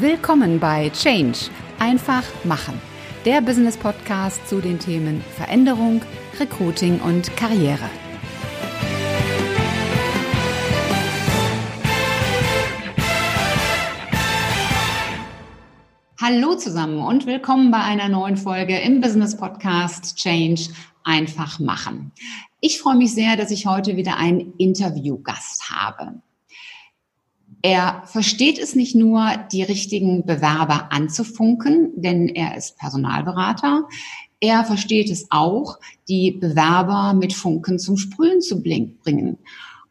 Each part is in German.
Willkommen bei Change. Einfach machen. Der Business Podcast zu den Themen Veränderung, Recruiting und Karriere. Hallo zusammen und willkommen bei einer neuen Folge im Business Podcast Change einfach machen. Ich freue mich sehr, dass ich heute wieder einen Interviewgast habe. Er versteht es nicht nur, die richtigen Bewerber anzufunken, denn er ist Personalberater. Er versteht es auch, die Bewerber mit Funken zum Sprühen zu bringen.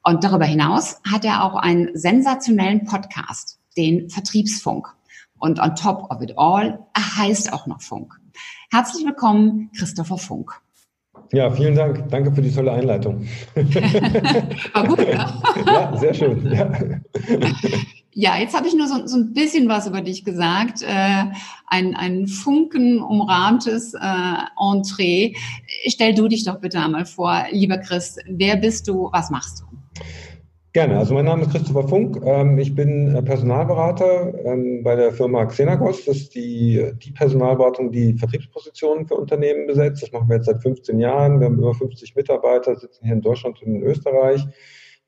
Und darüber hinaus hat er auch einen sensationellen Podcast, den Vertriebsfunk. Und on top of it all, er heißt auch noch Funk. Herzlich willkommen, Christopher Funk. Ja, vielen Dank. Danke für die tolle Einleitung. War gut, ne? ja, sehr schön. Ja, ja jetzt habe ich nur so, so, ein bisschen was über dich gesagt. Äh, ein, ein funkenumrahmtes äh, Entree. Stell du dich doch bitte einmal vor, lieber Chris. Wer bist du? Was machst du? Gerne. Also mein Name ist Christopher Funk. Ähm, ich bin äh, Personalberater ähm, bei der Firma Xenagos. Das ist die, die Personalberatung, die Vertriebspositionen für Unternehmen besetzt. Das machen wir jetzt seit 15 Jahren. Wir haben über 50 Mitarbeiter, sitzen hier in Deutschland und in Österreich.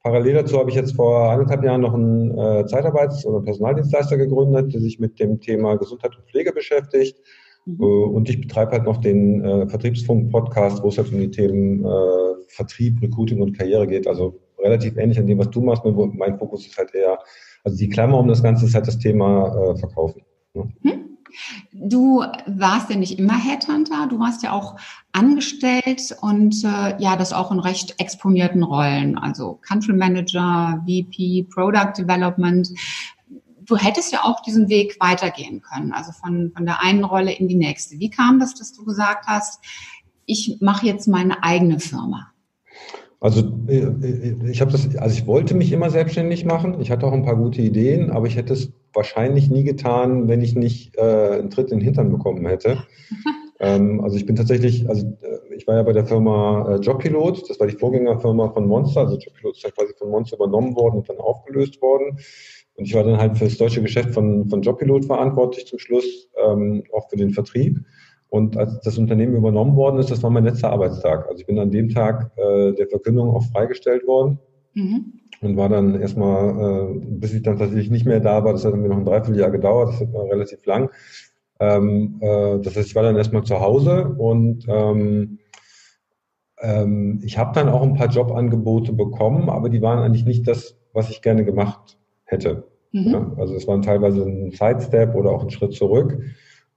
Parallel dazu habe ich jetzt vor eineinhalb Jahren noch einen äh, Zeitarbeits- oder Personaldienstleister gegründet, der sich mit dem Thema Gesundheit und Pflege beschäftigt. Mhm. Äh, und ich betreibe halt noch den Vertriebsfunk-Podcast, wo es halt um die Themen Vertrieb, Recruiting und Karriere geht. Also relativ ähnlich an dem, was du machst. Mein Fokus ist halt eher, also die Klammer um das Ganze ist halt das Thema äh, Verkaufen. Ne? Hm? Du warst ja nicht immer Headhunter, du warst ja auch angestellt und äh, ja, das auch in recht exponierten Rollen, also Country Manager, VP, Product Development. Du hättest ja auch diesen Weg weitergehen können, also von, von der einen Rolle in die nächste. Wie kam das, dass du gesagt hast, ich mache jetzt meine eigene Firma? Also äh, äh, ich habe das, also ich wollte mich immer selbstständig machen. Ich hatte auch ein paar gute Ideen, aber ich hätte es wahrscheinlich nie getan, wenn ich nicht äh, einen Tritt in den Hintern bekommen hätte. ähm, also ich bin tatsächlich, also äh, ich war ja bei der Firma Jobpilot, das war die Vorgängerfirma von Monster. Also Jobpilot ist ja quasi von Monster übernommen worden und dann aufgelöst worden. Und ich war dann halt für das deutsche Geschäft von, von Jobpilot verantwortlich zum Schluss, ähm, auch für den Vertrieb. Und als das Unternehmen übernommen worden ist, das war mein letzter Arbeitstag. Also ich bin an dem Tag äh, der Verkündung auch freigestellt worden mhm. und war dann erstmal, äh, bis ich dann tatsächlich nicht mehr da war, das hat dann mir noch ein Dreivierteljahr gedauert, das war relativ lang. Ähm, äh, das heißt, ich war dann erstmal zu Hause und ähm, ähm, ich habe dann auch ein paar Jobangebote bekommen, aber die waren eigentlich nicht das, was ich gerne gemacht hätte. Mhm. Ja? Also es waren teilweise ein Sidestep oder auch ein Schritt zurück.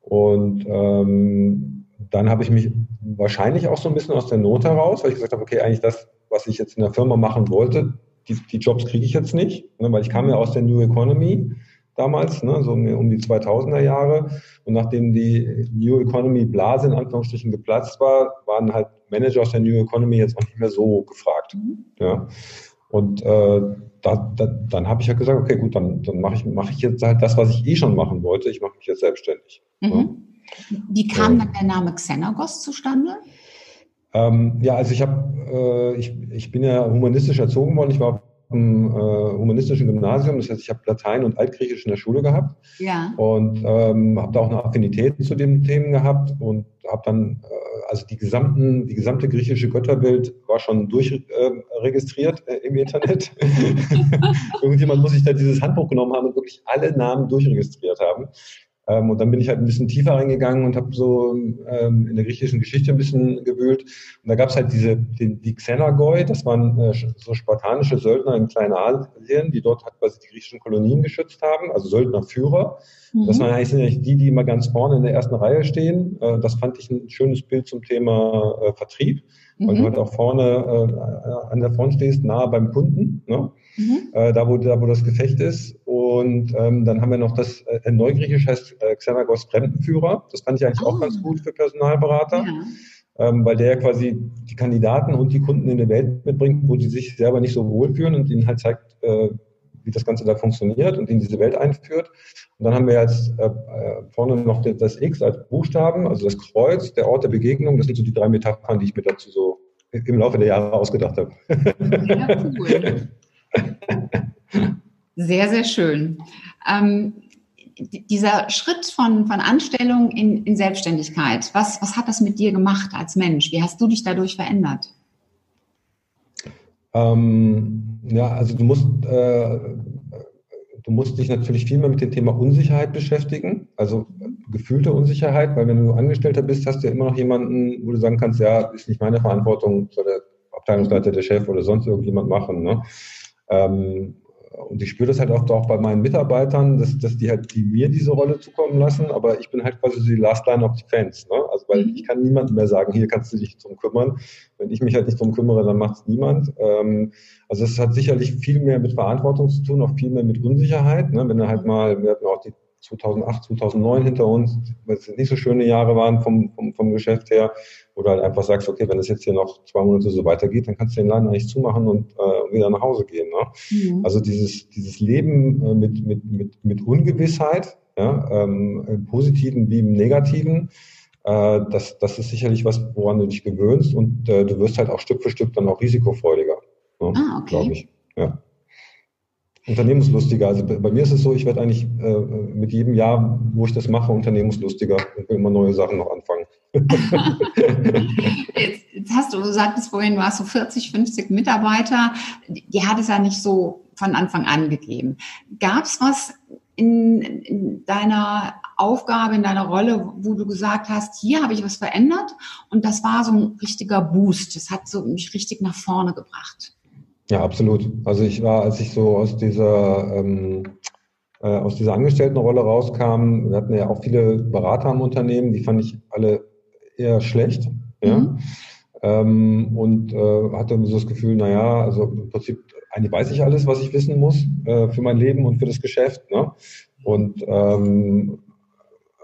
Und ähm, dann habe ich mich wahrscheinlich auch so ein bisschen aus der Not heraus, weil ich gesagt habe, okay, eigentlich das, was ich jetzt in der Firma machen wollte, die, die Jobs kriege ich jetzt nicht, ne, weil ich kam ja aus der New Economy damals, ne, so um, die 2000er Jahre. Und nachdem die New Economy Blase in Anführungsstrichen geplatzt war, waren halt Manager aus der New Economy jetzt auch nicht mehr so gefragt. Ja. Und äh, da, da, dann habe ich halt gesagt, okay, gut, dann, dann mache ich, mach ich jetzt halt das, was ich eh schon machen wollte. Ich mache mich jetzt selbstständig. Mhm. Ja. Wie kam dann der Name Xenagos zustande? Ähm, ja, also ich habe, äh, ich, ich bin ja humanistisch erzogen worden. Ich war im äh, humanistischen Gymnasium, das heißt, ich habe Latein und Altgriechisch in der Schule gehabt. Ja. Und ähm, habe da auch eine Affinität zu den Themen gehabt und habe dann äh, also die gesamten, die gesamte griechische Götterbild war schon durchregistriert äh, äh, im Internet. Irgendjemand muss sich da dieses Handbuch genommen haben und wirklich alle Namen durchregistriert haben. Ähm, und dann bin ich halt ein bisschen tiefer reingegangen und habe so ähm, in der griechischen Geschichte ein bisschen gewühlt. Und da gab es halt diese, die, die Xenagoi, das waren äh, so spartanische Söldner in Kleinasien, die dort halt quasi die griechischen Kolonien geschützt haben, also Söldnerführer. Mhm. Das waren eigentlich die, die immer ganz vorne in der ersten Reihe stehen. Äh, das fand ich ein schönes Bild zum Thema äh, Vertrieb, weil mhm. du halt auch vorne äh, an der Front stehst, nahe beim Kunden. Ne? Mhm. Äh, da, wo, da wo das Gefecht ist. Und ähm, dann haben wir noch das, äh, Neugriechisch heißt äh, Xenagos Fremdenführer. Das fand ich eigentlich oh. auch ganz gut für Personalberater. Ja. Ähm, weil der quasi die Kandidaten und die Kunden in eine Welt mitbringt, wo sie sich selber nicht so wohlfühlen und ihnen halt zeigt, äh, wie das Ganze da funktioniert und in diese Welt einführt. Und dann haben wir jetzt äh, äh vorne noch das X als Buchstaben, also das Kreuz, der Ort der Begegnung. Das sind so die drei Metaphern, die ich mir dazu so im Laufe der Jahre ausgedacht habe. Ja, cool. Sehr, sehr schön. Ähm, dieser Schritt von, von Anstellung in, in Selbstständigkeit, was, was hat das mit dir gemacht als Mensch? Wie hast du dich dadurch verändert? Ähm, ja, also du musst, äh, du musst dich natürlich viel mehr mit dem Thema Unsicherheit beschäftigen, also gefühlte Unsicherheit, weil wenn du Angestellter bist, hast du ja immer noch jemanden, wo du sagen kannst, ja, ist nicht meine Verantwortung, soll der Abteilungsleiter, der Chef oder sonst irgendjemand machen. Ne? Ähm, und ich spüre das halt auch, auch bei meinen Mitarbeitern, dass, dass die halt die mir diese Rolle zukommen lassen, aber ich bin halt quasi die Last Line of Defense. Ne? Also weil mhm. ich kann niemandem mehr sagen, hier kannst du dich drum kümmern. Wenn ich mich halt nicht drum kümmere, dann macht es niemand. Ähm, also es hat sicherlich viel mehr mit Verantwortung zu tun, auch viel mehr mit Unsicherheit. Ne? Wenn du halt mal, wir hatten auch die 2008, 2009 hinter uns, weil es nicht so schöne Jahre waren vom, vom, vom Geschäft her, wo du halt einfach sagst, okay, wenn es jetzt hier noch zwei Monate so weitergeht, dann kannst du den Laden eigentlich zumachen und äh, wieder nach Hause gehen. Ne? Mhm. Also dieses, dieses Leben äh, mit, mit, mit, mit Ungewissheit, ja, ähm, im Positiven wie im Negativen, äh, das, das ist sicherlich was, woran du dich gewöhnst und äh, du wirst halt auch Stück für Stück dann auch risikofreudiger, ne? ah, okay. glaube ich. Ja unternehmenslustiger. Also bei mir ist es so, ich werde eigentlich äh, mit jedem Jahr, wo ich das mache, unternehmenslustiger und will immer neue Sachen noch anfangen. jetzt, jetzt, hast du, du sagtest vorhin, du hast so 40, 50 Mitarbeiter. Die hat es ja nicht so von Anfang an gegeben. Gab es was in, in deiner Aufgabe, in deiner Rolle, wo du gesagt hast, hier habe ich was verändert und das war so ein richtiger Boost. Das hat so mich richtig nach vorne gebracht. Ja, absolut. Also ich war, als ich so aus dieser ähm, äh, aus dieser Angestelltenrolle rauskam, wir hatten ja auch viele Berater im Unternehmen, die fand ich alle eher schlecht. Ja. Mhm. Ähm, und äh, hatte so das Gefühl, naja, also im Prinzip, eigentlich weiß ich alles, was ich wissen muss äh, für mein Leben und für das Geschäft. Ne? Und ähm,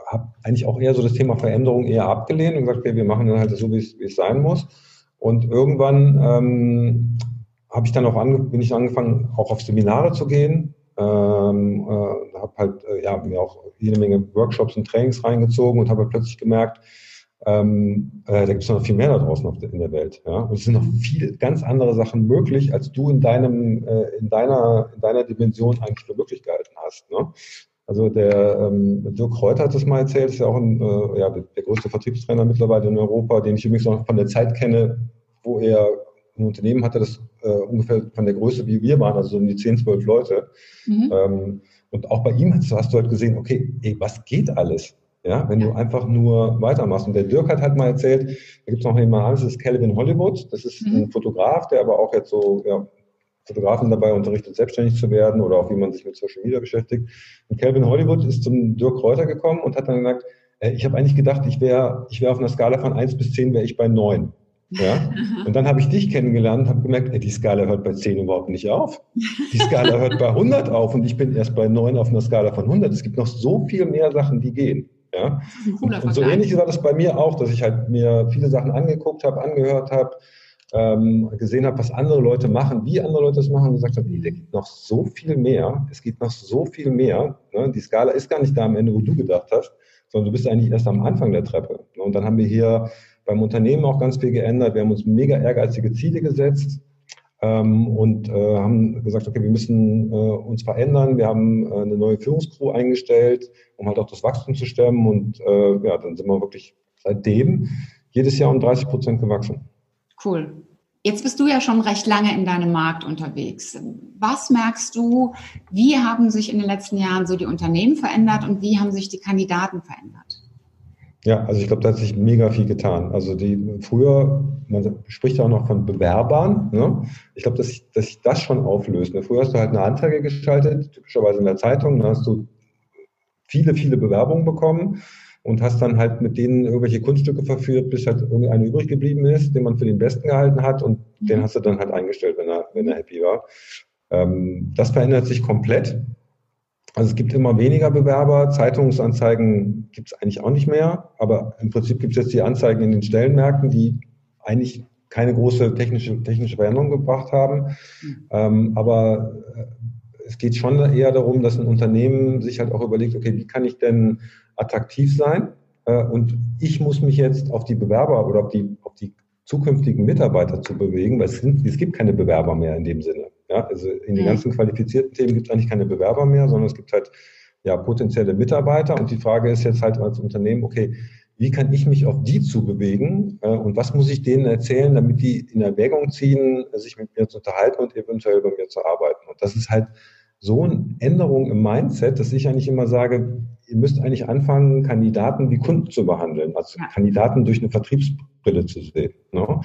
habe eigentlich auch eher so das Thema Veränderung eher abgelehnt und gesagt, okay, wir machen dann halt so, wie es sein muss. Und irgendwann ähm, habe ich dann auch ange bin ich angefangen, auch auf Seminare zu gehen. Ähm, äh, habe halt äh, ja, mir auch jede Menge Workshops und Trainings reingezogen und habe halt plötzlich gemerkt, ähm, äh, da gibt es noch viel mehr da draußen auf der, in der Welt. Ja? Und es sind noch viel ganz andere Sachen möglich, als du in deinem, äh, in deiner, in deiner Dimension eigentlich für möglich gehalten hast. Ne? Also der ähm, Dirk Reuter hat das mal erzählt, ist ja auch ein, äh, ja, der größte Vertriebstrainer mittlerweile in Europa, den ich übrigens auch von der Zeit kenne, wo er ein Unternehmen hatte, das äh, ungefähr von der Größe wie wir waren, also um die 10, 12 Leute. Mhm. Ähm, und auch bei ihm hast du, hast du halt gesehen, okay, ey, was geht alles? Ja, wenn du einfach nur weitermachst. Und der Dirk hat halt mal erzählt, da gibt es noch jemand anderes, das ist Calvin Hollywood. Das ist mhm. ein Fotograf, der aber auch jetzt so, ja, Fotografen dabei unterrichtet, selbstständig zu werden oder auch wie man sich mit Social Media beschäftigt. Und Calvin Hollywood ist zum Dirk Reuter gekommen und hat dann gesagt, äh, ich habe eigentlich gedacht, ich wäre ich wär auf einer Skala von 1 bis 10 wäre ich bei 9. Ja? Und dann habe ich dich kennengelernt, habe gemerkt, ey, die Skala hört bei 10 überhaupt nicht auf. Die Skala hört bei 100 auf und ich bin erst bei 9 auf einer Skala von 100. Es gibt noch so viel mehr Sachen, die gehen. Ja? Und, und so ähnlich war das bei mir auch, dass ich halt mir viele Sachen angeguckt habe, angehört habe, ähm, gesehen habe, was andere Leute machen, wie andere Leute das machen und gesagt habe, da gibt noch so viel mehr. Es gibt noch so viel mehr. Ne? Die Skala ist gar nicht da am Ende, wo du gedacht hast, sondern du bist eigentlich erst am Anfang der Treppe. Und dann haben wir hier beim Unternehmen auch ganz viel geändert. Wir haben uns mega ehrgeizige Ziele gesetzt ähm, und äh, haben gesagt, okay, wir müssen äh, uns verändern. Wir haben äh, eine neue Führungskrew eingestellt, um halt auch das Wachstum zu stemmen. Und äh, ja, dann sind wir wirklich seitdem jedes Jahr um 30 Prozent gewachsen. Cool. Jetzt bist du ja schon recht lange in deinem Markt unterwegs. Was merkst du, wie haben sich in den letzten Jahren so die Unternehmen verändert und wie haben sich die Kandidaten verändert? Ja, also ich glaube, da hat sich mega viel getan. Also die früher, man spricht ja auch noch von Bewerbern. Ne? Ich glaube, dass, sich, dass sich das schon auflöst. Ne? Früher hast du halt eine Anzeige geschaltet, typischerweise in der Zeitung, dann hast du viele, viele Bewerbungen bekommen und hast dann halt mit denen irgendwelche Kunststücke verführt, bis halt irgendeiner übrig geblieben ist, den man für den Besten gehalten hat und mhm. den hast du dann halt eingestellt, wenn er, wenn er happy war. Ähm, das verändert sich komplett. Also es gibt immer weniger Bewerber, Zeitungsanzeigen gibt es eigentlich auch nicht mehr, aber im Prinzip gibt es jetzt die Anzeigen in den Stellenmärkten, die eigentlich keine große technische, technische Veränderung gebracht haben. Mhm. Ähm, aber äh, es geht schon eher darum, dass ein Unternehmen sich halt auch überlegt, okay, wie kann ich denn attraktiv sein? Äh, und ich muss mich jetzt auf die Bewerber oder auf die, auf die zukünftigen Mitarbeiter zu bewegen, weil es, sind, es gibt keine Bewerber mehr in dem Sinne. Ja, also in den ganzen qualifizierten Themen gibt es eigentlich keine Bewerber mehr, sondern es gibt halt ja, potenzielle Mitarbeiter. Und die Frage ist jetzt halt als Unternehmen, okay, wie kann ich mich auf die zubewegen äh, und was muss ich denen erzählen, damit die in Erwägung ziehen, sich mit mir zu unterhalten und eventuell bei mir zu arbeiten. Und das ist halt so eine Änderung im Mindset, dass ich eigentlich immer sage, ihr müsst eigentlich anfangen, Kandidaten wie Kunden zu behandeln, also ja. Kandidaten durch eine Vertriebsbrille zu sehen. Ne?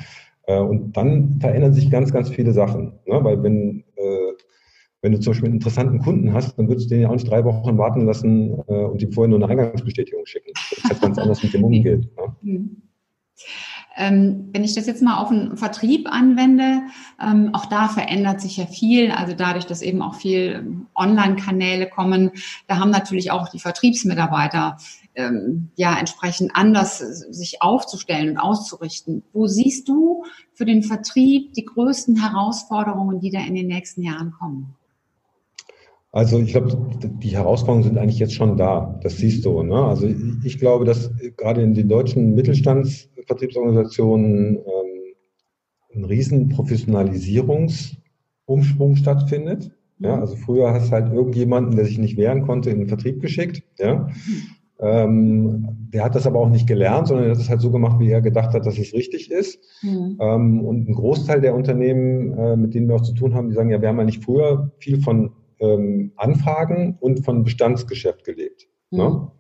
Äh, und dann verändern sich ganz, ganz viele Sachen. Ne? Weil wenn, äh, wenn du zum Beispiel einen interessanten Kunden hast, dann würdest du den ja auch nicht drei Wochen warten lassen äh, und ihm vorher nur eine Eingangsbestätigung schicken. Das ist halt ganz anders mit dem umgeht. Ne? Ähm, wenn ich das jetzt mal auf den Vertrieb anwende, ähm, auch da verändert sich ja viel. Also dadurch, dass eben auch viel ähm, Online-Kanäle kommen, da haben natürlich auch die Vertriebsmitarbeiter ähm, ja entsprechend anders sich aufzustellen und auszurichten. Wo siehst du für den Vertrieb die größten Herausforderungen, die da in den nächsten Jahren kommen? Also ich glaube, die Herausforderungen sind eigentlich jetzt schon da. Das siehst du. Ne? Also ich glaube, dass gerade in den deutschen Mittelstandsvertriebsorganisationen ähm, ein riesen Professionalisierungsumsprung stattfindet. Ja, also früher hast du halt irgendjemanden, der sich nicht wehren konnte, in den Vertrieb geschickt. Ja. Ähm, der hat das aber auch nicht gelernt, sondern er hat es halt so gemacht, wie er gedacht hat, dass es richtig ist. Mhm. Ähm, und ein Großteil der Unternehmen, äh, mit denen wir auch zu tun haben, die sagen, ja, wir haben ja nicht früher viel von ähm, Anfragen und von Bestandsgeschäft gelebt. Mhm. Ne?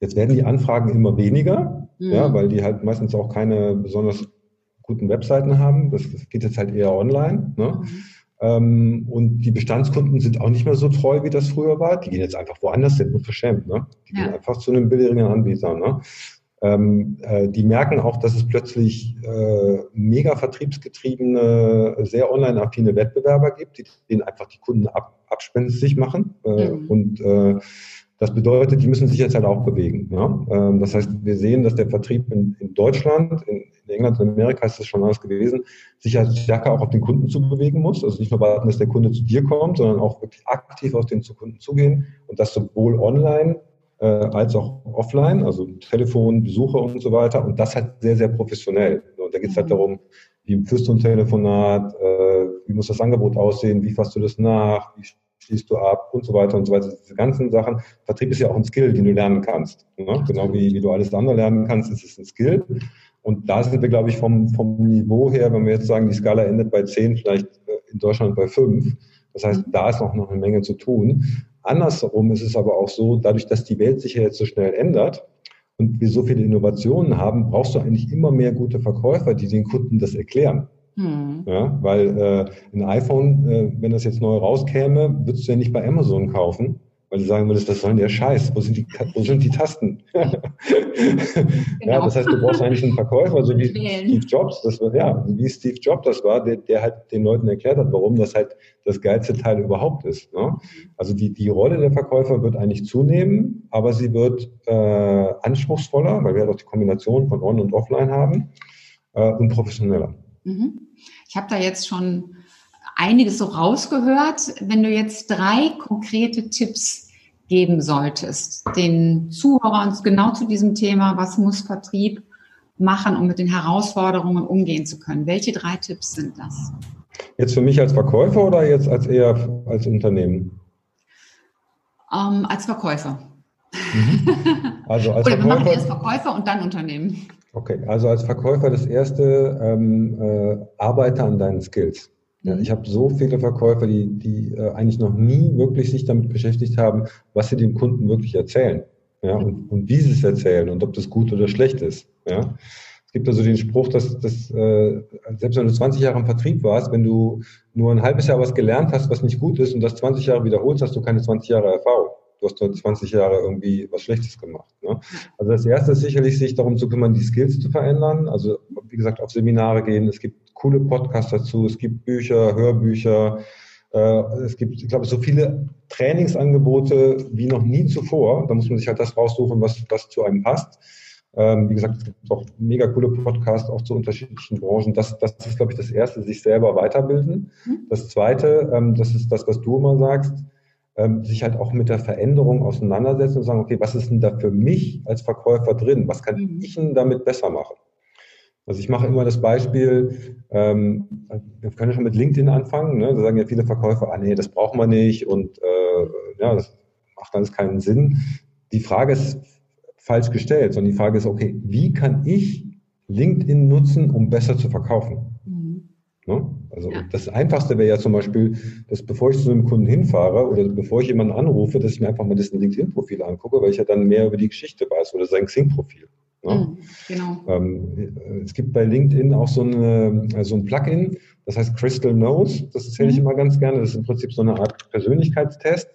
Jetzt werden die Anfragen immer weniger, mhm. ja, weil die halt meistens auch keine besonders guten Webseiten haben. Das, das geht jetzt halt eher online. Ne? Mhm. Ähm, und die Bestandskunden sind auch nicht mehr so treu, wie das früher war. Die gehen jetzt einfach woanders hin, unverschämt. Ne? Die ja. gehen einfach zu einem billigeren Anbieter. Ne? Ähm, äh, die merken auch, dass es plötzlich äh, mega vertriebsgetriebene, sehr online-affine Wettbewerber gibt, die denen einfach die Kunden ab, abspenstig machen. Äh, mhm. Und äh, das bedeutet, die müssen sich jetzt halt auch bewegen. Ja? Ähm, das heißt, wir sehen, dass der Vertrieb in, in Deutschland, in, in, England und Amerika ist das schon anders gewesen, sich halt stärker auch auf den Kunden zu bewegen muss. Also nicht nur warten, dass der Kunde zu dir kommt, sondern auch wirklich aktiv auf den Kunden zugehen und das sowohl online äh, als auch offline, also Telefon, Besucher und so weiter. Und das halt sehr, sehr professionell. Und da geht es halt mhm. darum, wie führst du ein Telefonat, äh, wie muss das Angebot aussehen, wie fasst du das nach, wie schließt du ab und so weiter und so weiter. Diese ganzen Sachen. Vertrieb ist ja auch ein Skill, den du lernen kannst. Ne? Genau wie, wie du alles andere lernen kannst, ist es ein Skill. Und da sind wir, glaube ich, vom, vom Niveau her, wenn wir jetzt sagen, die Skala endet bei 10, vielleicht äh, in Deutschland bei 5. Das heißt, da ist noch, noch eine Menge zu tun. Andersrum ist es aber auch so, dadurch, dass die Welt sich ja jetzt so schnell ändert und wir so viele Innovationen haben, brauchst du eigentlich immer mehr gute Verkäufer, die den Kunden das erklären. Hm. Ja, weil äh, ein iPhone, äh, wenn das jetzt neu rauskäme, würdest du ja nicht bei Amazon kaufen, weil du sagen würdest, was soll der Scheiß? Wo sind die, wo sind die Tasten? genau. Ja, das heißt, du brauchst eigentlich einen Verkäufer, so wie Steve Jobs, das war, ja, wie Steve Jobs das war, der, der halt den Leuten erklärt hat, warum das halt das geilste Teil überhaupt ist. Ne? Also die, die Rolle der Verkäufer wird eigentlich zunehmen, aber sie wird äh, anspruchsvoller, weil wir halt auch die Kombination von On- und Offline haben äh, und professioneller. Mhm. Ich habe da jetzt schon einiges so rausgehört. Wenn du jetzt drei konkrete Tipps geben solltest, den Zuhörern genau zu diesem Thema, was muss Vertrieb machen, um mit den Herausforderungen umgehen zu können? Welche drei Tipps sind das? Jetzt für mich als Verkäufer oder jetzt als eher als Unternehmen? Ähm, als Verkäufer. Mhm. Also als oder wir Verkäufer, machen erst Verkäufer und dann Unternehmen. Okay, also als Verkäufer das erste, ähm, äh, arbeite an deinen Skills. Ja, ich habe so viele Verkäufer, die, die äh, eigentlich noch nie wirklich sich damit beschäftigt haben, was sie dem Kunden wirklich erzählen. Ja, und, und wie sie es erzählen und ob das gut oder schlecht ist. Ja. Es gibt also den Spruch, dass, dass äh, selbst wenn du 20 Jahre im Vertrieb warst, wenn du nur ein halbes Jahr was gelernt hast, was nicht gut ist und das 20 Jahre wiederholst, hast du keine 20 Jahre Erfahrung. Du hast nur 20 Jahre irgendwie was Schlechtes gemacht. Ne? Also das Erste ist sicherlich, sich darum zu kümmern, die Skills zu verändern. Also wie gesagt, auf Seminare gehen. Es gibt coole Podcasts dazu, es gibt Bücher, Hörbücher, äh, es gibt, ich glaube, so viele Trainingsangebote wie noch nie zuvor. Da muss man sich halt das raussuchen, was, was zu einem passt. Ähm, wie gesagt, es gibt auch mega coole Podcasts auch zu unterschiedlichen Branchen. Das, das ist, glaube ich, das Erste, sich selber weiterbilden. Mhm. Das Zweite, ähm, das ist das, was du immer sagst, ähm, sich halt auch mit der Veränderung auseinandersetzen und sagen, okay, was ist denn da für mich als Verkäufer drin? Was kann mhm. ich denn damit besser machen? Also ich mache immer das Beispiel, ähm, wir können schon mit LinkedIn anfangen, ne? da sagen ja viele Verkäufer, ah nee, das brauchen wir nicht und äh, ja, das macht alles keinen Sinn. Die Frage ist falsch gestellt, sondern die Frage ist, okay, wie kann ich LinkedIn nutzen, um besser zu verkaufen? Mhm. Ne? Also ja. das Einfachste wäre ja zum Beispiel, dass bevor ich zu einem Kunden hinfahre oder bevor ich jemanden anrufe, dass ich mir einfach mal das LinkedIn-Profil angucke, weil ich ja dann mehr über die Geschichte weiß oder sein Xing-Profil. Ne? Genau. Ähm, es gibt bei LinkedIn auch so, eine, so ein Plugin, das heißt Crystal Knows. Das erzähle ich mhm. immer ganz gerne. Das ist im Prinzip so eine Art Persönlichkeitstest,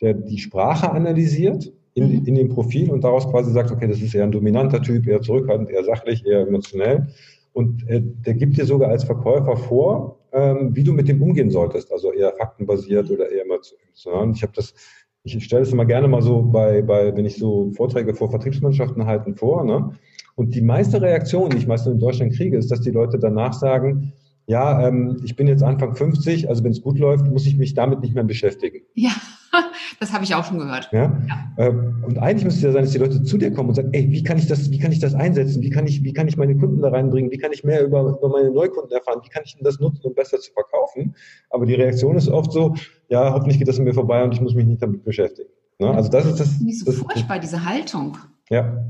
der die Sprache analysiert in, mhm. in dem Profil und daraus quasi sagt, okay, das ist eher ein dominanter Typ, eher zurückhaltend, eher sachlich, eher emotionell. Und äh, der gibt dir sogar als Verkäufer vor, ähm, wie du mit dem umgehen solltest, also eher faktenbasiert oder eher emotional. Und ich habe das, ich stelle es immer gerne mal so bei, bei, wenn ich so Vorträge vor Vertriebsmannschaften halten vor, ne? Und die meiste Reaktion, die ich meistens in Deutschland kriege, ist, dass die Leute danach sagen, ja, ähm, ich bin jetzt Anfang 50, also wenn es gut läuft, muss ich mich damit nicht mehr beschäftigen. Ja, das habe ich auch schon gehört. Ja? ja. Ähm, und eigentlich müsste es ja sein, dass die Leute zu dir kommen und sagen, ey, wie kann ich das, wie kann ich das einsetzen? Wie kann ich, wie kann ich meine Kunden da reinbringen? Wie kann ich mehr über, über meine Neukunden erfahren? Wie kann ich denn das nutzen, um besser zu verkaufen? Aber die Reaktion ist oft so, ja, hoffentlich geht das an mir vorbei und ich muss mich nicht damit beschäftigen. Ne? Also das ist das. Nicht so das, furchtbar, diese Haltung. Ja.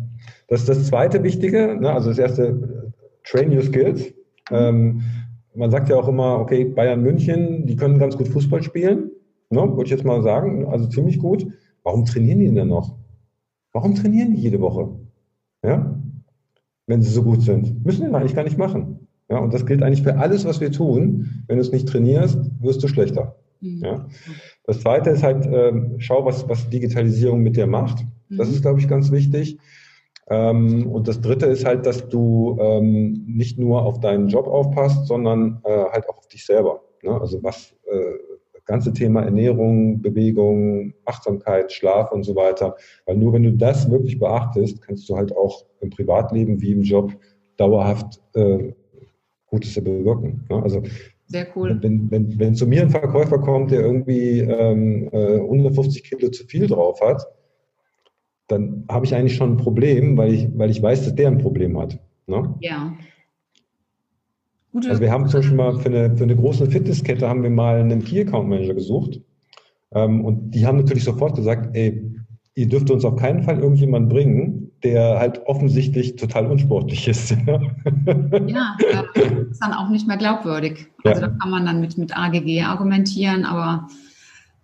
Das ist das zweite Wichtige. Ne? Also das erste, train your skills. Mhm. Ähm, man sagt ja auch immer, okay, Bayern München, die können ganz gut Fußball spielen, ne, würde ich jetzt mal sagen, also ziemlich gut. Warum trainieren die denn noch? Warum trainieren die jede Woche? Ja? Wenn sie so gut sind. Müssen die eigentlich gar nicht machen. Ja, und das gilt eigentlich für alles, was wir tun. Wenn du es nicht trainierst, wirst du schlechter. Mhm. Ja? Das zweite ist halt, äh, schau, was, was Digitalisierung mit dir macht. Das mhm. ist, glaube ich, ganz wichtig. Ähm, und das Dritte ist halt, dass du ähm, nicht nur auf deinen Job aufpasst, sondern äh, halt auch auf dich selber. Ne? Also was äh, ganze Thema Ernährung, Bewegung, Achtsamkeit, Schlaf und so weiter. Weil nur wenn du das wirklich beachtest, kannst du halt auch im Privatleben wie im Job dauerhaft äh, Gutes bewirken. Ne? Also sehr cool. Wenn, wenn, wenn zu mir ein Verkäufer kommt, der irgendwie ähm, äh, 150 Kilo zu viel drauf hat, dann habe ich eigentlich schon ein Problem, weil ich, weil ich weiß, dass der ein Problem hat. Ne? Ja. Gute also wir haben zum Beispiel mal für eine, für eine große Fitnesskette haben wir mal einen Key Account Manager gesucht. Ähm, und die haben natürlich sofort gesagt, ey, ihr dürft uns auf keinen Fall irgendjemanden bringen, der halt offensichtlich total unsportlich ist. ja, das ist dann auch nicht mehr glaubwürdig. Also ja. da kann man dann mit, mit AGG argumentieren, aber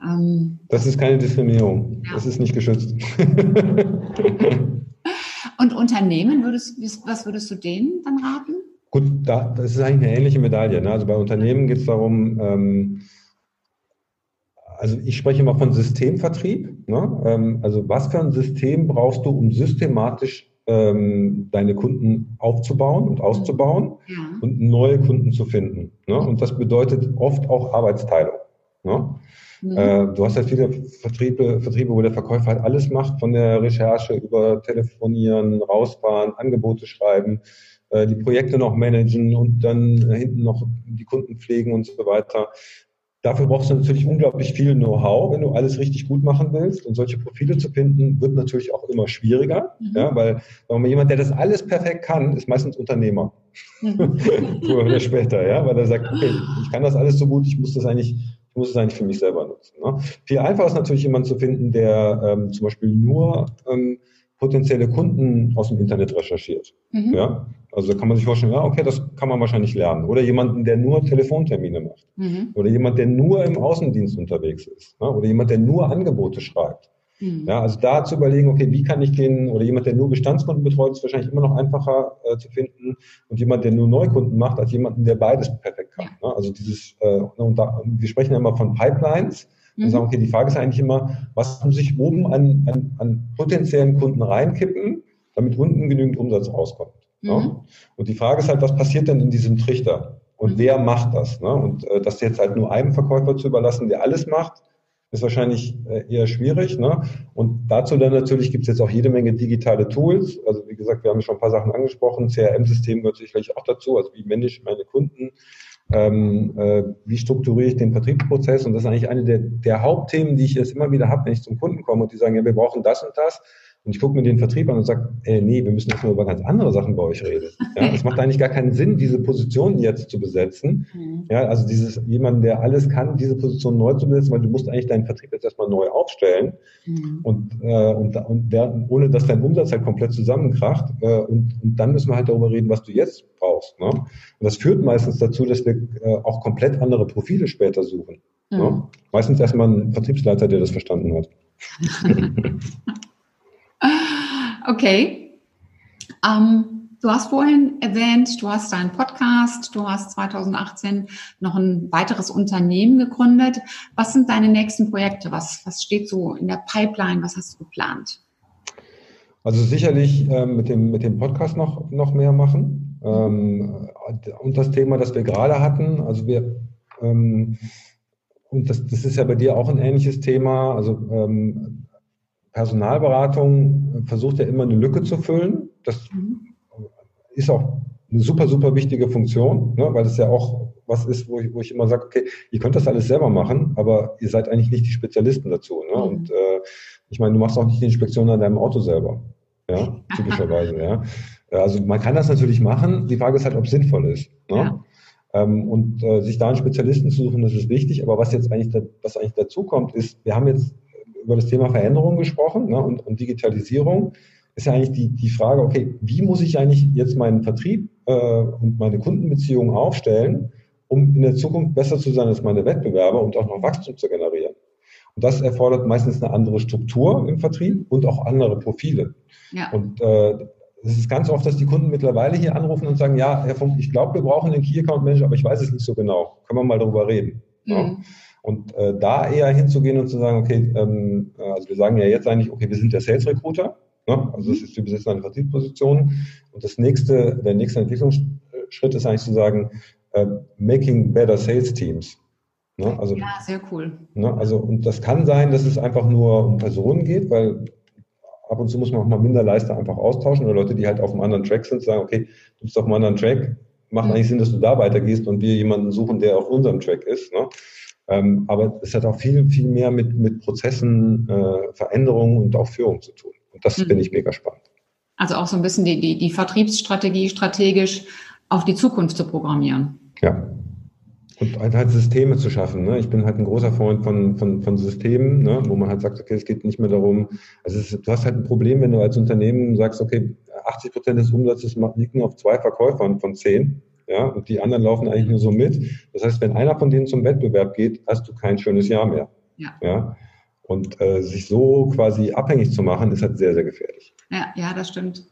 ähm, das ist keine Diskriminierung. Ja. Das ist nicht geschützt. Und Unternehmen, würdest, was würdest du denen dann raten? Gut, da, das ist eigentlich eine ähnliche Medaille. Ne? Also bei Unternehmen geht es darum, ähm, also ich spreche immer von Systemvertrieb. Ne? Ähm, also was für ein System brauchst du, um systematisch ähm, deine Kunden aufzubauen und auszubauen ja. und neue Kunden zu finden. Ne? Und das bedeutet oft auch Arbeitsteilung. Ne? Mhm. Äh, du hast ja viele Vertriebe, Vertriebe, wo der Verkäufer halt alles macht, von der Recherche über Telefonieren, rausfahren, Angebote schreiben, äh, die Projekte noch managen und dann hinten noch die Kunden pflegen und so weiter. Dafür brauchst du natürlich unglaublich viel Know-how, wenn du alles richtig gut machen willst. Und solche Profile zu finden, wird natürlich auch immer schwieriger, mhm. ja, weil sagen wir, jemand, der das alles perfekt kann, ist meistens Unternehmer. Mhm. Früher oder später, ja, weil er sagt, okay, ich kann das alles so gut, ich muss das eigentlich muss es eigentlich für mich selber nutzen. Ne? Viel einfacher ist natürlich jemanden zu finden, der ähm, zum Beispiel nur ähm, potenzielle Kunden aus dem Internet recherchiert. Mhm. Ja? Also da kann man sich vorstellen, ja, okay, das kann man wahrscheinlich lernen. Oder jemanden, der nur Telefontermine macht. Mhm. Oder jemand, der nur im Außendienst unterwegs ist. Ne? Oder jemand, der nur Angebote schreibt. Mhm. Ja, also da zu überlegen, okay, wie kann ich den, oder jemand, der nur Bestandskunden betreut, ist wahrscheinlich immer noch einfacher äh, zu finden. Und jemand, der nur Neukunden macht, als jemanden, der beides perfekt kann. Ne? Also dieses, äh, und da, wir sprechen ja immer von Pipelines. Mhm. Und sagen, okay, die Frage ist eigentlich immer, was muss ich oben an, an, an potenziellen Kunden reinkippen, damit unten genügend Umsatz rauskommt. Mhm. Ne? Und die Frage ist halt, was passiert denn in diesem Trichter? Und mhm. wer macht das? Ne? Und äh, das jetzt halt nur einem Verkäufer zu überlassen, der alles macht, ist wahrscheinlich äh, eher schwierig. Ne? Und dazu dann natürlich gibt es jetzt auch jede Menge digitale Tools. Also wie gesagt, wir haben schon ein paar Sachen angesprochen. CRM-System gehört sicherlich auch dazu. Also wie manage ich meine Kunden? Ähm, äh, wie strukturiere ich den Vertriebsprozess? Und das ist eigentlich eine der, der Hauptthemen, die ich jetzt immer wieder habe, wenn ich zum Kunden komme und die sagen, ja, wir brauchen das und das. Und ich gucke mir den Vertrieb an und sage, äh, nee, wir müssen jetzt mal über ganz andere Sachen bei euch reden. Ja, es macht eigentlich gar keinen Sinn, diese Position jetzt zu besetzen. Mhm. Ja, also dieses jemand, der alles kann, diese Position neu zu besetzen, weil du musst eigentlich deinen Vertrieb jetzt erstmal neu aufstellen mhm. und, äh, und, und der, ohne dass dein Umsatz halt komplett zusammenkracht. Äh, und, und dann müssen wir halt darüber reden, was du jetzt brauchst. Ne? Und das führt meistens dazu, dass wir äh, auch komplett andere Profile später suchen. Ne? Mhm. Ne? Meistens erstmal ein Vertriebsleiter, der das verstanden hat. Okay. Ähm, du hast vorhin erwähnt, du hast deinen Podcast, du hast 2018 noch ein weiteres Unternehmen gegründet. Was sind deine nächsten Projekte? Was, was steht so in der Pipeline? Was hast du geplant? Also sicherlich ähm, mit, dem, mit dem Podcast noch, noch mehr machen. Ähm, und das Thema, das wir gerade hatten, also wir, ähm, und das, das ist ja bei dir auch ein ähnliches Thema, also ähm, Personalberatung versucht ja immer eine Lücke zu füllen. Das mhm. ist auch eine super, super wichtige Funktion, ne, weil es ja auch was ist, wo ich, wo ich immer sage, okay, ihr könnt das alles selber machen, aber ihr seid eigentlich nicht die Spezialisten dazu. Ne? Mhm. Und äh, ich meine, du machst auch nicht die Inspektion an deinem Auto selber. Ja, typischerweise, ja. Also man kann das natürlich machen. Die Frage ist halt, ob es sinnvoll ist. Ne? Ja. Ähm, und äh, sich da einen Spezialisten zu suchen, das ist wichtig. Aber was jetzt eigentlich, da, was eigentlich dazu kommt, ist, wir haben jetzt über das Thema Veränderung gesprochen ne, und, und, Digitalisierung, ist ja eigentlich die, die Frage, okay, wie muss ich eigentlich jetzt meinen Vertrieb äh, und meine Kundenbeziehungen aufstellen, um in der Zukunft besser zu sein als meine Wettbewerber und auch noch Wachstum zu generieren. Und das erfordert meistens eine andere Struktur im Vertrieb und auch andere Profile. Ja. Und äh, es ist ganz oft, dass die Kunden mittlerweile hier anrufen und sagen, ja, Herr Funk, ich glaube, wir brauchen einen Key Account Manager, aber ich weiß es nicht so genau. Können wir mal darüber reden? Mhm. Ja. Und äh, da eher hinzugehen und zu sagen, okay, ähm, äh, also wir sagen ja jetzt eigentlich, okay, wir sind der Sales Recruiter, ne? also das ist, wir besitzen eine Vertriebsposition. Und das nächste, der nächste Entwicklungsschritt ist eigentlich zu sagen, äh, making better Sales Teams. Ne? Also, ja, sehr cool. Ne? Also, und das kann sein, dass es einfach nur um Personen geht, weil ab und zu muss man auch mal Minderleister einfach austauschen oder Leute, die halt auf einem anderen Track sind, sagen, okay, du bist auf einem anderen Track, macht mhm. eigentlich Sinn, dass du da weitergehst und wir jemanden suchen, der auf unserem Track ist. Ne? Ähm, aber es hat auch viel, viel mehr mit, mit Prozessen, äh, Veränderungen und auch Führung zu tun. Und das mhm. finde ich mega spannend. Also auch so ein bisschen die, die, die Vertriebsstrategie strategisch auf die Zukunft zu programmieren. Ja. Und halt, halt Systeme zu schaffen. Ne? Ich bin halt ein großer Freund von, von, von Systemen, ne? wo man halt sagt, okay, es geht nicht mehr darum, also ist, du hast halt ein Problem, wenn du als Unternehmen sagst, okay, 80 Prozent des Umsatzes liegen auf zwei Verkäufern von zehn ja, und die anderen laufen eigentlich nur so mit. Das heißt, wenn einer von denen zum Wettbewerb geht, hast du kein schönes Jahr mehr. Ja. ja? Und äh, sich so quasi abhängig zu machen, ist halt sehr, sehr gefährlich. Ja, ja, das stimmt.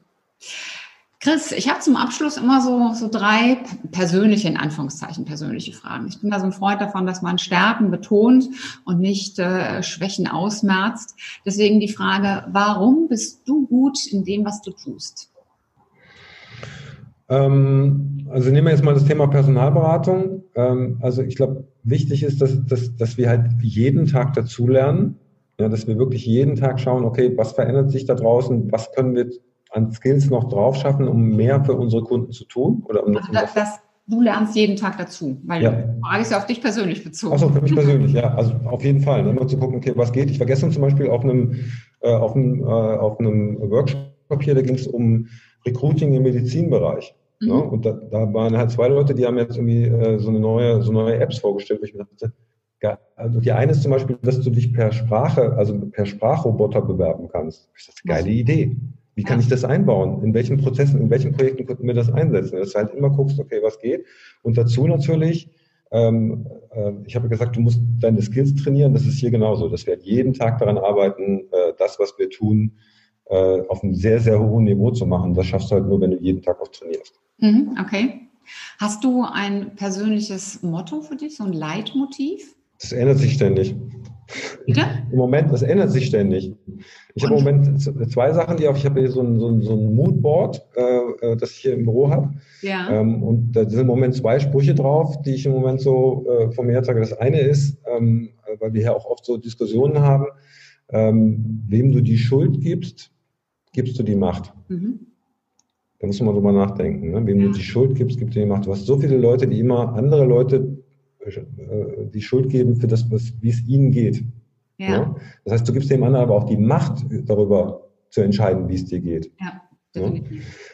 Chris, ich habe zum Abschluss immer so, so drei persönliche, in Anführungszeichen, persönliche Fragen. Ich bin da so ein Freund davon, dass man Stärken betont und nicht äh, Schwächen ausmerzt. Deswegen die Frage, warum bist du gut in dem, was du tust? Ähm, also nehmen wir jetzt mal das Thema Personalberatung. Ähm, also ich glaube, wichtig ist, dass, dass, dass wir halt jeden Tag dazulernen. Ja, dass wir wirklich jeden Tag schauen, okay, was verändert sich da draußen, was können wir an Skills noch drauf schaffen, um mehr für unsere Kunden zu tun? Oder um also das, das, du lernst jeden Tag dazu, weil ja. die Frage ist ja auf dich persönlich bezogen. Achso, für mich persönlich, ja. Also auf jeden Fall. Ne? Immer zu gucken, okay, was geht. Ich war gestern zum Beispiel auf einem, äh, auf einem, äh, auf einem Workshop hier, da ging es um Recruiting im Medizinbereich. Ne? Mhm. Ne? Und da, da, waren halt zwei Leute, die haben jetzt irgendwie äh, so eine neue, so neue Apps vorgestellt, wo ich mir dachte, also die eine ist zum Beispiel, dass du dich per Sprache, also per Sprachroboter bewerben kannst. Das ist eine geile Idee. Wie kann ich das einbauen? In welchen Prozessen, in welchen Projekten könnten wir das einsetzen? Dass du halt immer guckst, okay, was geht. Und dazu natürlich, ähm, äh, ich habe gesagt, du musst deine Skills trainieren. Das ist hier genauso. Dass wir halt jeden Tag daran arbeiten, äh, das, was wir tun, äh, auf einem sehr, sehr hohen Niveau zu machen. Das schaffst du halt nur, wenn du jeden Tag auch trainierst. Mhm, okay. Hast du ein persönliches Motto für dich, so ein Leitmotiv? Das ändert sich ständig. Bitte? Im Moment, das ändert sich ständig. Ich habe im Moment zwei Sachen, die auch, ich habe hier so ein, so ein, so ein Moodboard, äh, äh, das ich hier im Büro habe. Ja. Ähm, und da sind im Moment zwei Sprüche drauf, die ich im Moment so äh, von mir sage. Das eine ist, ähm, weil wir hier auch oft so Diskussionen haben, ähm, wem du die Schuld gibst, gibst du die Macht. Mhm. Da muss man drüber nachdenken. Ne? Wem du die Schuld gibst, gibst du die Macht. Du hast so viele Leute, die immer andere Leute äh, die Schuld geben für das, was, wie es ihnen geht. Ja. ja. Das heißt, du gibst dem anderen aber auch die Macht darüber zu entscheiden, wie es dir geht. Ja. Ja?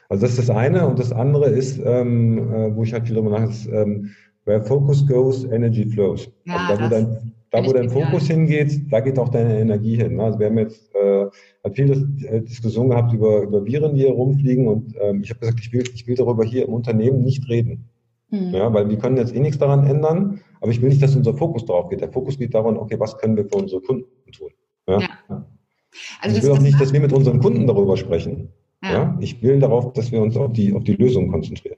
Also das ist das eine und das andere ist, ähm, äh, wo ich halt viel drüber nachdenke, ist, ähm, where focus goes, energy flows. Ja, also da, wo dein, da, wo dein Fokus hingeht, da geht auch deine Energie hin. Ne? Also wir haben jetzt äh, hat viel äh, Diskussion gehabt über, über Viren, die hier rumfliegen und ähm, ich habe gesagt, ich will, ich will darüber hier im Unternehmen nicht reden. Mhm. Ja, weil wir können jetzt eh nichts daran ändern, aber ich will nicht, dass unser Fokus darauf geht. Der Fokus geht daran, okay, was können wir für unsere Kunden tun? Ja. ja. Also ich will auch nicht, dass wir mit unseren Kunden darüber sprechen. Ja. ja. Ich will darauf, dass wir uns auf die, auf die Lösung konzentrieren.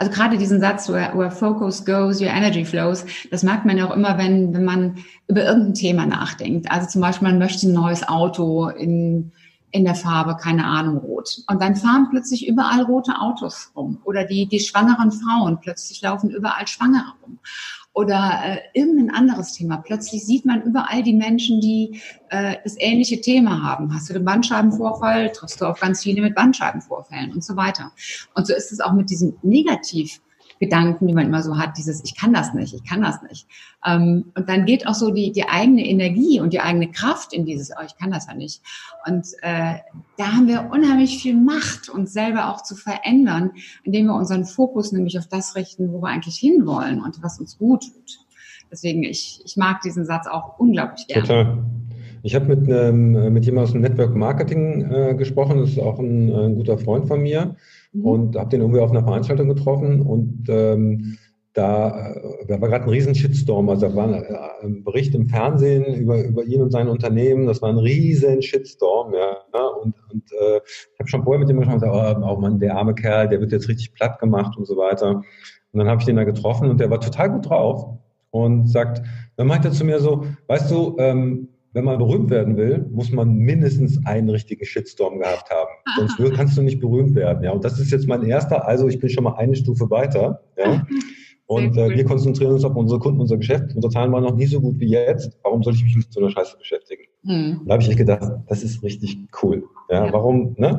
Also gerade diesen Satz, where, where focus goes, your energy flows, das merkt man ja auch immer, wenn, wenn man über irgendein Thema nachdenkt. Also zum Beispiel, man möchte ein neues Auto in, in der Farbe, keine Ahnung, rot. Und dann fahren plötzlich überall rote Autos rum. Oder die, die schwangeren Frauen, plötzlich laufen überall Schwangere rum oder äh, irgendein anderes Thema. Plötzlich sieht man überall die Menschen, die äh, das ähnliche Thema haben. Hast du den Bandscheibenvorfall, triffst du auf ganz viele mit Bandscheibenvorfällen und so weiter. Und so ist es auch mit diesem Negativ. Gedanken, die man immer so hat, dieses Ich kann das nicht, ich kann das nicht. Ähm, und dann geht auch so die, die eigene Energie und die eigene Kraft in dieses, oh, ich kann das ja nicht. Und äh, da haben wir unheimlich viel Macht, uns selber auch zu verändern, indem wir unseren Fokus nämlich auf das richten, wo wir eigentlich hinwollen und was uns gut tut. Deswegen, ich, ich mag diesen Satz auch unglaublich gerne. Total. Ich habe mit, ähm, mit jemandem aus dem Network Marketing äh, gesprochen, das ist auch ein, ein guter Freund von mir mhm. und habe den irgendwie auf einer Veranstaltung getroffen und ähm, da, äh, da war gerade ein riesen Shitstorm. Also da war ein, äh, ein, Bericht im Fernsehen über, über ihn und sein Unternehmen. Das war ein riesen Shitstorm, ja. Und, und äh, ich habe schon vorher mit ihm gesprochen, gesagt, oh, oh Mann, der arme Kerl, der wird jetzt richtig platt gemacht und so weiter. Und dann habe ich den da getroffen und der war total gut drauf und sagt, dann meint er zu mir so, weißt du, ähm, wenn man berühmt werden will, muss man mindestens einen richtigen Shitstorm gehabt haben. Sonst kannst du nicht berühmt werden. Ja, und das ist jetzt mein erster. Also ich bin schon mal eine Stufe weiter. Ja. Und äh, wir konzentrieren uns auf unsere Kunden, unser Geschäft. Unsere Zahlen waren noch nie so gut wie jetzt. Warum soll ich mich mit so einer Scheiße beschäftigen? Mhm. Da habe ich echt gedacht, das ist richtig cool. Ja, ja. warum, ne?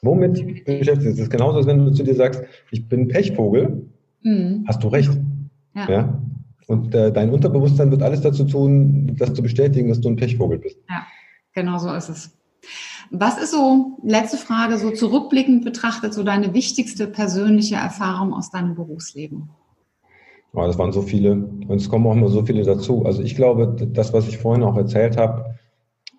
Womit beschäftigst du dich? Das ist genauso, als wenn du zu dir sagst, ich bin Pechvogel. Mhm. Hast du recht. Ja. ja? Und äh, dein Unterbewusstsein wird alles dazu tun, das zu bestätigen, dass du ein Pechvogel bist. Ja, genau so ist es. Was ist so, letzte Frage, so zurückblickend betrachtet, so deine wichtigste persönliche Erfahrung aus deinem Berufsleben? Ja, das waren so viele. Und es kommen auch immer so viele dazu. Also ich glaube, das, was ich vorhin auch erzählt habe,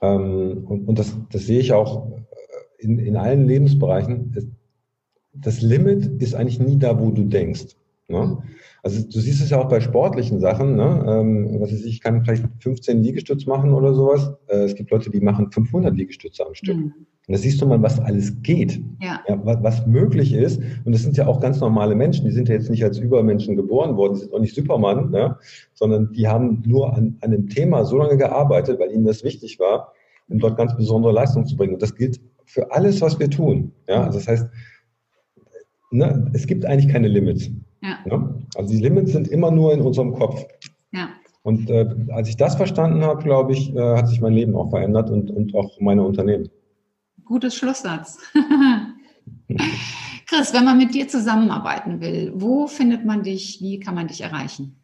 ähm, und, und das, das sehe ich auch äh, in, in allen Lebensbereichen, das Limit ist eigentlich nie da, wo du denkst. Ne? Also du siehst es ja auch bei sportlichen Sachen, ne? ähm, was weiß ich, ich kann vielleicht 15 Liegestütze machen oder sowas. Äh, es gibt Leute, die machen 500 Liegestütze am Stück. Mhm. Und da siehst du mal, was alles geht, ja. ja was, was, möglich ist. Und das sind ja auch ganz normale Menschen, die sind ja jetzt nicht als Übermenschen geboren worden, die sind auch nicht Superman, ne? sondern die haben nur an, an einem Thema so lange gearbeitet, weil ihnen das wichtig war, um dort ganz besondere Leistung zu bringen. Und das gilt für alles, was wir tun. Ja? Also das heißt, ne, es gibt eigentlich keine Limits. Ja. ja. Also die Limits sind immer nur in unserem Kopf. Ja. Und äh, als ich das verstanden habe, glaube ich, äh, hat sich mein Leben auch verändert und, und auch meine Unternehmen. Gutes Schlusssatz. Chris, wenn man mit dir zusammenarbeiten will, wo findet man dich? Wie kann man dich erreichen?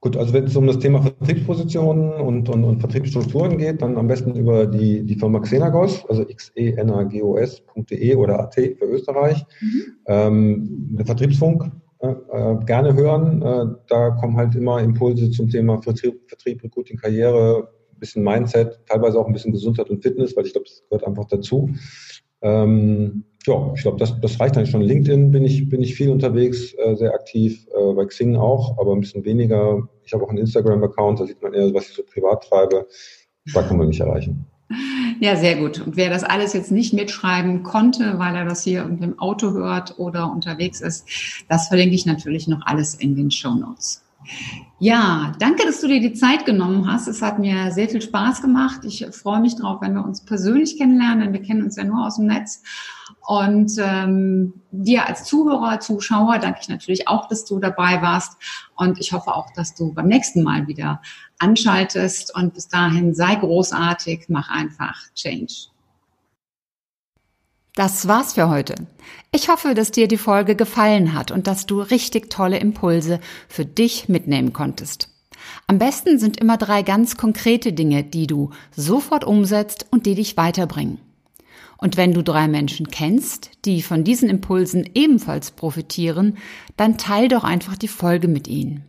Gut, also wenn es um das Thema Vertriebspositionen und, und, und Vertriebsstrukturen geht, dann am besten über die, die Firma Xenagos, also xenagos.de oder at für Österreich. Mhm. Ähm, der Vertriebsfunk äh, äh, gerne hören. Äh, da kommen halt immer Impulse zum Thema Vertrieb, Vertrieb Recruiting, Karriere, bisschen Mindset, teilweise auch ein bisschen Gesundheit und Fitness, weil ich glaube, das gehört einfach dazu. Ähm, ja, ich glaube, das, das reicht eigentlich schon. LinkedIn bin ich, bin ich viel unterwegs, äh, sehr aktiv, äh, bei Xing auch, aber ein bisschen weniger. Ich habe auch einen Instagram-Account, da sieht man eher, was ich so privat treibe. Da kann man mich erreichen. Ja, sehr gut. Und wer das alles jetzt nicht mitschreiben konnte, weil er das hier im Auto hört oder unterwegs ist, das verlinke ich natürlich noch alles in den Show Notes. Ja, danke, dass du dir die Zeit genommen hast. Es hat mir sehr viel Spaß gemacht. Ich freue mich drauf, wenn wir uns persönlich kennenlernen, denn wir kennen uns ja nur aus dem Netz. Und ähm, dir als Zuhörer, Zuschauer danke ich natürlich auch, dass du dabei warst. Und ich hoffe auch, dass du beim nächsten Mal wieder anschaltest. Und bis dahin sei großartig, mach einfach Change. Das war's für heute. Ich hoffe, dass dir die Folge gefallen hat und dass du richtig tolle Impulse für dich mitnehmen konntest. Am besten sind immer drei ganz konkrete Dinge, die du sofort umsetzt und die dich weiterbringen. Und wenn du drei Menschen kennst, die von diesen Impulsen ebenfalls profitieren, dann teil doch einfach die Folge mit ihnen.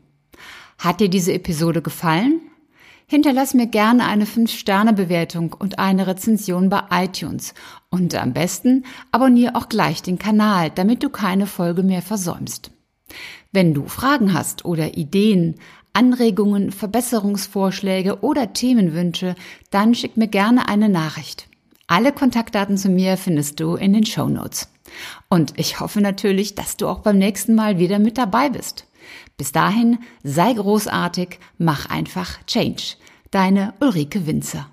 Hat dir diese Episode gefallen? Hinterlass mir gerne eine 5-Sterne-Bewertung und eine Rezension bei iTunes. Und am besten abonniere auch gleich den Kanal, damit du keine Folge mehr versäumst. Wenn du Fragen hast oder Ideen, Anregungen, Verbesserungsvorschläge oder Themenwünsche, dann schick mir gerne eine Nachricht. Alle Kontaktdaten zu mir findest du in den Show Notes. Und ich hoffe natürlich, dass du auch beim nächsten Mal wieder mit dabei bist. Bis dahin, sei großartig, mach einfach Change. Deine Ulrike Winzer.